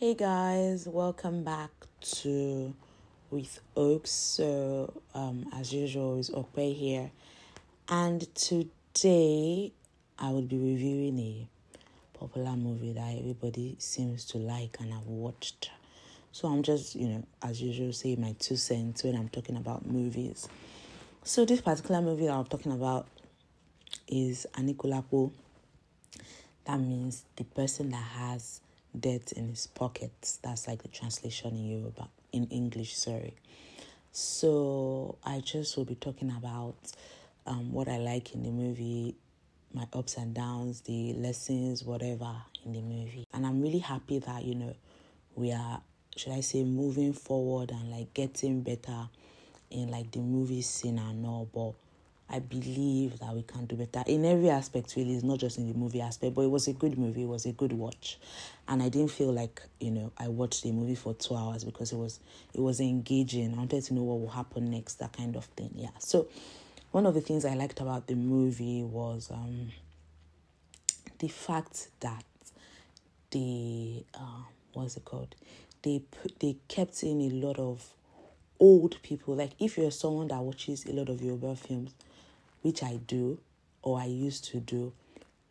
Hey guys, welcome back to With Oaks. So, um, as usual, it's Okwe here, and today I will be reviewing a popular movie that everybody seems to like and I've watched. So I'm just, you know, as usual, say my two cents when I'm talking about movies. So this particular movie that I'm talking about is Anikulapo. That means the person that has debt in his pockets. That's like the translation in Yoruba, in English, sorry. So I just will be talking about um, what I like in the movie, my ups and downs, the lessons, whatever in the movie. And I'm really happy that, you know, we are, should I say, moving forward and like getting better in like the movie scene and all. But I believe that we can do better in every aspect, really. It's not just in the movie aspect, but it was a good movie. It was a good watch, and I didn't feel like you know I watched the movie for two hours because it was it was engaging. I wanted to know what will happen next, that kind of thing. Yeah. So, one of the things I liked about the movie was um, the fact that they uh, what's it called? They they kept in a lot of old people. Like if you're someone that watches a lot of Yoruba films which I do or I used to do,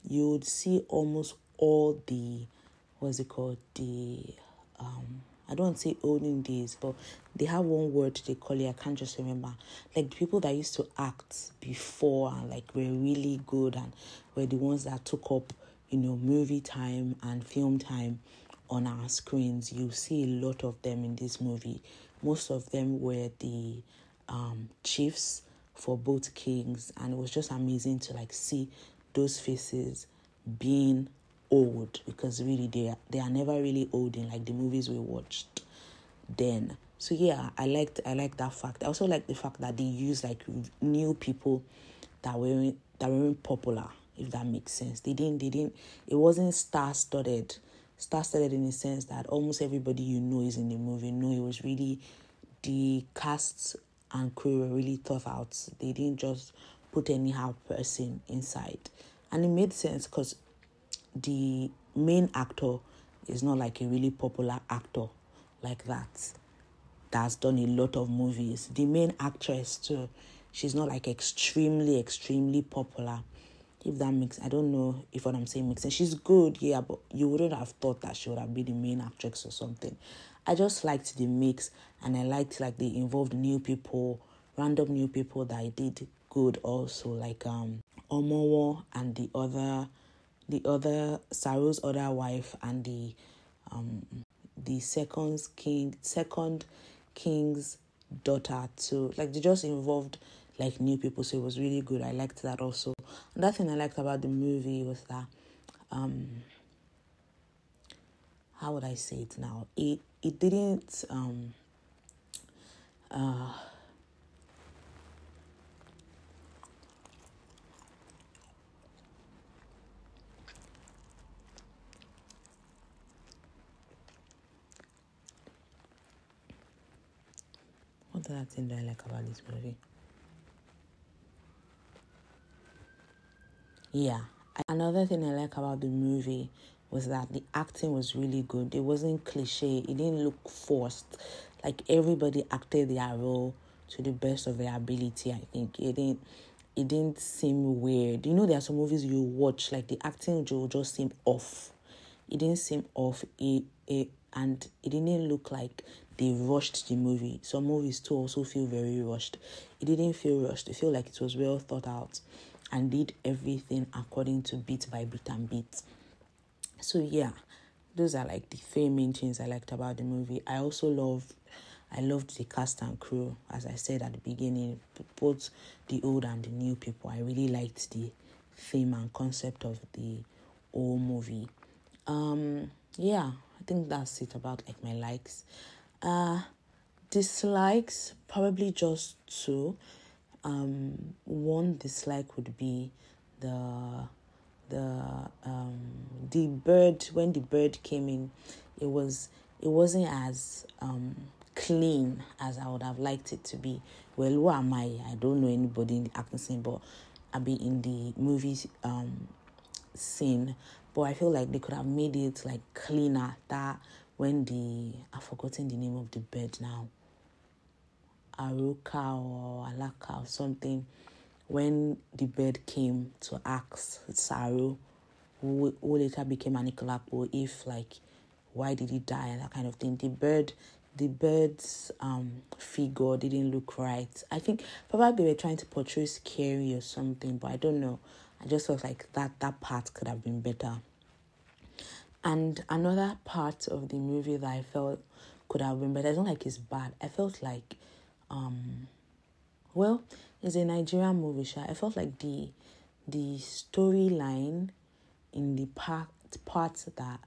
you would see almost all the what's it called the um I don't say olden days, but they have one word they call it. I can't just remember. Like the people that used to act before and like were really good and were the ones that took up, you know, movie time and film time on our screens. You see a lot of them in this movie. Most of them were the um, chiefs for both kings and it was just amazing to like see those faces being old because really they are, they are never really old in like the movies we watched then. So yeah i liked i like that fact. I also like the fact that they use like new people that weren't that weren't popular if that makes sense. They didn't they didn't it wasn't star studded star studded in the sense that almost everybody you know is in the movie no it was really the cast and crew were really tough out. They didn't just put anyhow person inside. And it made sense because the main actor is not like a really popular actor like that that's done a lot of movies. The main actress too, she's not like extremely, extremely popular. If that makes I don't know if what I'm saying makes sense. She's good, yeah, but you wouldn't have thought that she would have been the main actress or something. I just liked the mix and I liked like they involved new people, random new people that I did good also, like um Omowo and the other the other Saro's other wife and the um the second king second king's daughter too. Like they just involved like new people, so it was really good. I liked that also. Another thing I liked about the movie was that um how would I say it now? It it didn't um uh what other thing do I like about this movie? Yeah. Another thing I like about the movie was that the acting was really good. It wasn't cliche. It didn't look forced. Like everybody acted their role to the best of their ability. I think it didn't. It didn't seem weird. You know, there are some movies you watch like the acting will just seem off. It didn't seem off. It, it and it didn't look like they rushed the movie. Some movies too also feel very rushed. It didn't feel rushed. It felt like it was well thought out and did everything according to beat by beat and beat. So yeah, those are like the three main things I liked about the movie. I also love I loved the cast and crew, as I said at the beginning, both the old and the new people. I really liked the theme and concept of the whole movie. Um, yeah, I think that's it about like my likes. Uh, dislikes probably just two. Um, one dislike would be the the um the bird when the bird came in it was it wasn't as um clean as I would have liked it to be. Well, who am I? I don't know anybody in the acting scene, but I'll be in the movie um scene. But I feel like they could have made it like cleaner. That when the I've forgotten the name of the bird now. Aruka or Alaka or something. When the bird came to ask Saro, who, who later became Anikulapo, if like why did he die and that kind of thing. The bird the bird's um figure didn't look right. I think probably they were trying to portray scary or something, but I don't know. I just felt like that that part could have been better. And another part of the movie that I felt could have been better. I don't like it's bad. I felt like um well, it's a Nigerian movie, sure. I felt like the the storyline in the part part that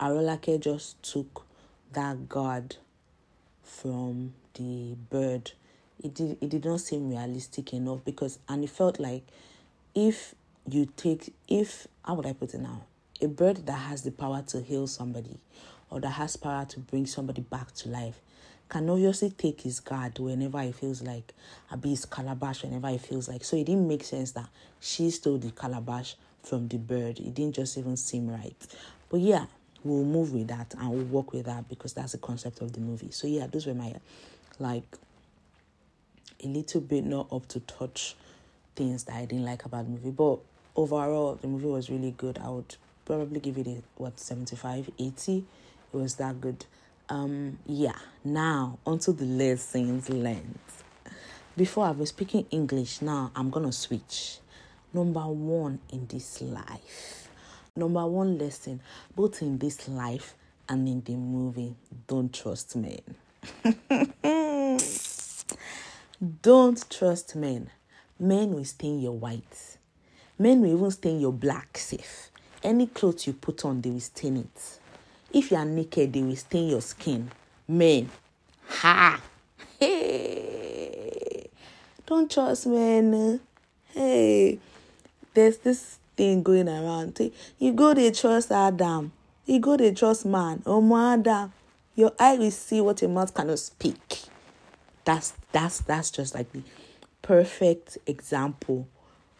Arolake just took that god from the bird. It did it did not seem realistic enough because and it felt like if you take if how would I put it now? A bird that has the power to heal somebody or that has power to bring somebody back to life can obviously take his guard whenever he feels like a be his calabash whenever he feels like so it didn't make sense that she stole the calabash from the bird. It didn't just even seem right. But yeah, we'll move with that and we'll work with that because that's the concept of the movie. So yeah, those were my like a little bit not up to touch things that I didn't like about the movie. But overall the movie was really good. I would probably give it a what 75, 80. It was that good. Um yeah, now onto the lessons learned. Before I was speaking English, now I'm gonna switch. Number one in this life Number one lesson, both in this life and in the movie, don't trust men. don't trust men. Men will stain your white. Men will even stain your black safe. Any clothes you put on, they will stain it. If you are naked, they will stain your skin. Men. Ha! Hey! Don't trust men. Hey! There's this thing going around. You go to trust Adam. You go to trust man. Oh my Adam. Your eye will see what your mouth cannot speak. That's that's that's just like the perfect example,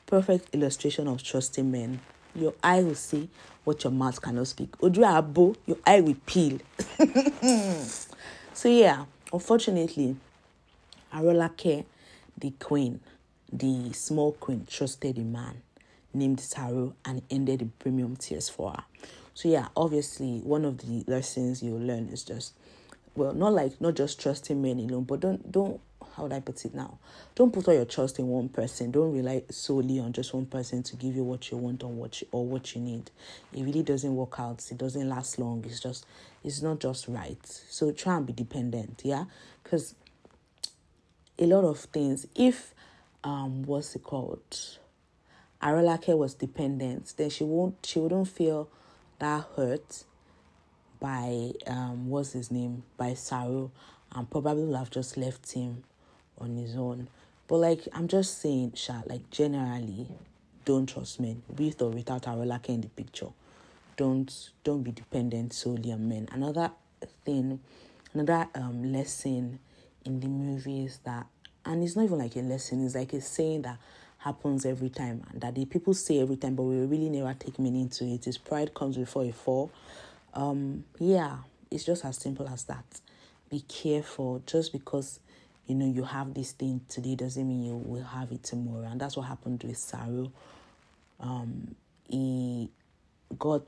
perfect illustration of trusting men. Your eye will see what your mouth cannot speak. Odu abo, your eye will peel. so yeah, unfortunately, Arolake, the queen, the small queen, trusted a man named Taro and ended in premium tiers for her. So yeah, obviously one of the lessons you'll learn is just well, not like not just trusting men alone, but don't don't how would I put it now? Don't put all your trust in one person. Don't rely solely on just one person to give you what you want or what you, or what you need. It really doesn't work out. It doesn't last long. It's just it's not just right. So try and be dependent, yeah? Because a lot of things, if um what's it called? Arolake was dependent, then she won't she wouldn't feel that hurt by um what's his name by Saro and probably would have just left him on his own. But like I'm just saying, Sha, like generally, don't trust men with or without Arolake in the picture. Don't don't be dependent solely on men. Another thing, another um lesson in the movie is that and it's not even like a lesson, it's like a saying that happens every time and that the people say every time but we really never take meaning to it is pride comes before a fall um yeah it's just as simple as that be careful just because you know you have this thing today doesn't mean you will have it tomorrow. And that's what happened with Saro. Um he got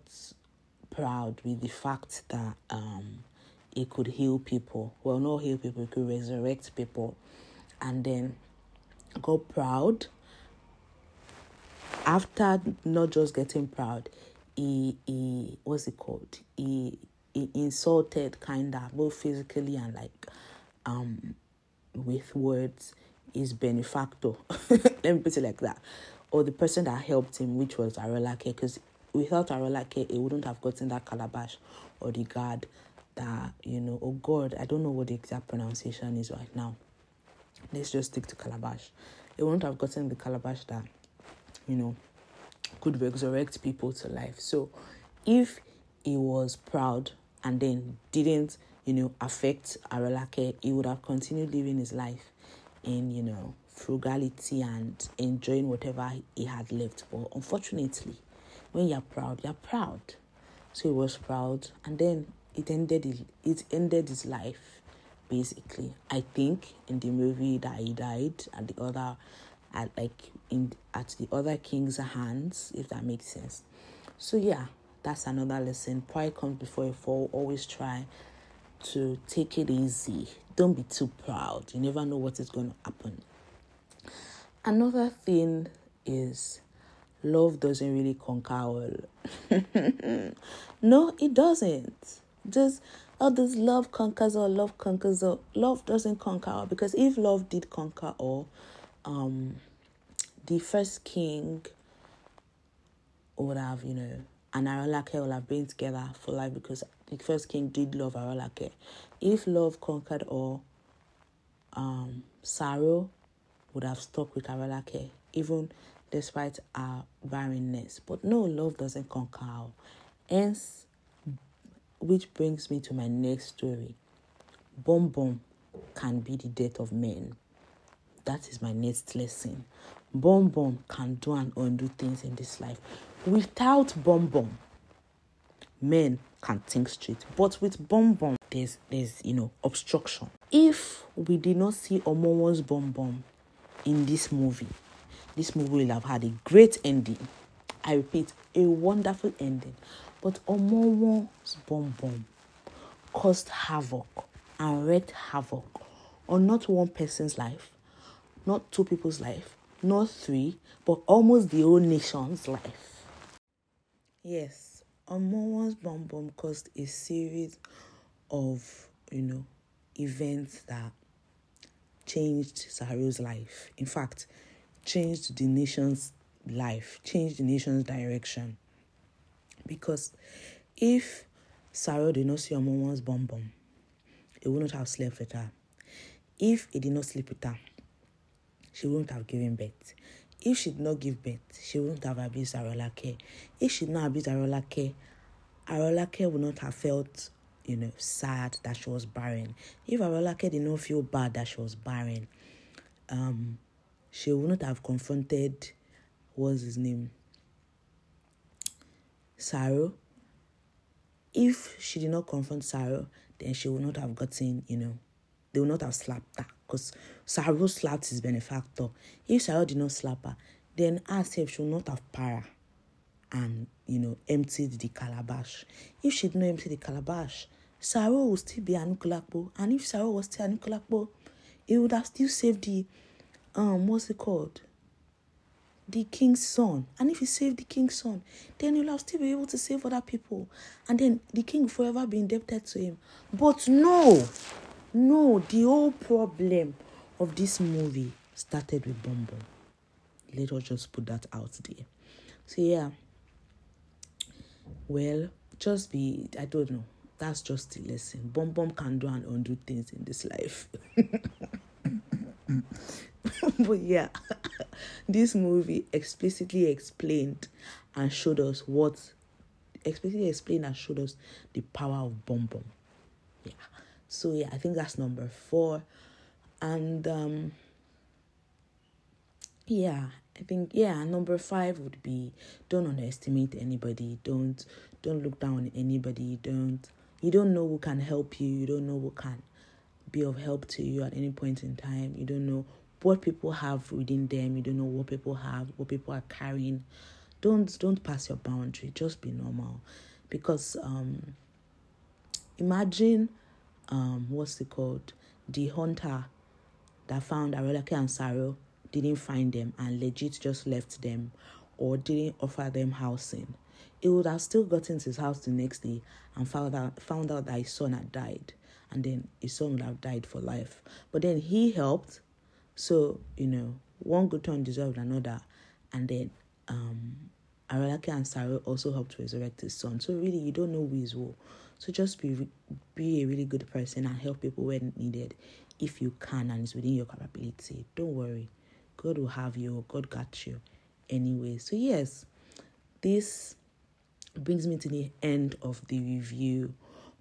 proud with the fact that um he could heal people. Well not heal people he could resurrect people. And then got proud. After not just getting proud, he he what's it called? He he insulted kinda both physically and like um with words his benefactor. Let me put it like that. Or the person that helped him, which was Arolake, because without Arolake, he wouldn't have gotten that calabash or the guard that, you know, oh God, I don't know what the exact pronunciation is right now. Let's just stick to calabash. He wouldn't have gotten the calabash that you know, could resurrect people to life. So if he was proud and then didn't, you know, affect Arolake, he would have continued living his life in, you know, frugality and enjoying whatever he had left. But unfortunately, when you're proud, you're proud. So he was proud. And then it ended it, it ended his life basically. I think in the movie that he died at the other at like in at the other king's hands if that makes sense. So yeah that's another lesson. Pride comes before a fall. Always try to take it easy. Don't be too proud. You never know what is going to happen. Another thing is love doesn't really conquer all. No it doesn't. Just all this love conquers all? Love conquers all. Love doesn't conquer all because if love did conquer all um the first king would have you know and Arolake will have been together for life because the first king did love Arolake. If love conquered all, um, Saro would have stuck with Arolake even despite our barrenness. But no, love doesn't conquer. Hence, which brings me to my next story. Bomb bomb can be the death of men. That is my next lesson. Bomb bomb can do and undo things in this life. Without bomb bomb, men can think straight. But with bomb bomb, there's there's you know obstruction. If we did not see Omowo's bomb bomb in this movie, this movie will have had a great ending. I repeat, a wonderful ending. But Omowo's bomb bomb caused havoc and wreaked havoc on not one person's life, not two people's life, not three, but almost the whole nation's life. Yes, Omowo's bomb bomb caused a series of, you know, events that changed Saro's life. In fact, changed the nation's life, changed the nation's direction. Because if Saro did not see Omowo's bomb bomb, he wouldn't have slept with her. If he did not sleep with her, she wouldn't have given birth. If she did not give birth, she wouldn't have abused Arolake. If she did not abuse Arolake, Arolake would not have felt, you know, sad that she was barren. If Arolake did not feel bad that she was barren, um, she wouldn't have confronted, what's his name? Saro. If she did not confront Saro, then she would not have gotten, you know, they would not have slapped her because Saro slapped his benefactor. If Saro did not slap her, then herself she would not have para and, you know, emptied the calabash. If she did not empty the calabash, Saro would still be Anikulapo. And if Saro was still Anikulapo, it would have still saved the, um, what's it called? the king's son. And if he saved the king's son, then he'll have still be able to save other people. And then the king will forever be indebted to him. But no, no, the whole problem of this movie started with Bombo. Let us just put that out there. So yeah. Well, just be I don't know. That's just the lesson. Bomb bomb can do and undo things in this life. but yeah, this movie explicitly explained and showed us what explicitly explained and showed us the power of bomb bomb. So yeah, I think that's number four. And um yeah, I think yeah, number five would be don't underestimate anybody. Don't don't look down on anybody. Don't you don't know who can help you. You don't know who can be of help to you at any point in time. You don't know what people have within them. You don't know what people have, what people are carrying. Don't don't pass your boundary. Just be normal, because um, imagine um, what's it called? The hunter that found Arolake and Saro didn't find them and legit just left them or didn't offer them housing. He would have still gotten to his house the next day and found out found out that his son had died, and then his son would have died for life. But then he helped so, you know, one good turn deserved another. And then um and Saro also helped resurrect his son. So really you don't know who is who. So just be be a really good person and help people when needed if you can and it's within your capability. Don't worry. God will have you, God got you anyway. So yes, this brings me to the end of the review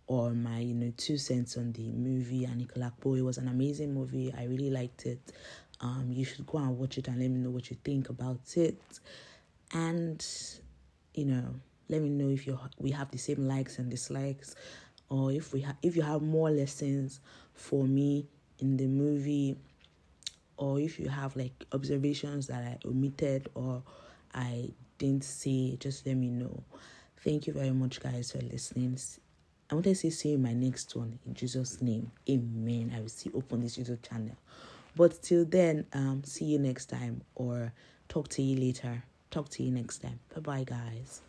or my you know two cents on the movie Anikulapo. It was an amazing movie. I really liked it. Um, you should go and watch it and let me know what you think about it. And you know, let me know if you we have the same likes and dislikes or if we ha- if you have more lessons for me in the movie or if you have like observations that I omitted or I didn't say, just let me know. Thank you very much, guys, for listening. I want to say see you in my next one in Jesus' name. Amen. I will see open this YouTube channel. But till then, um, see you next time or talk to you later. Talk to you next time. Bye bye, guys.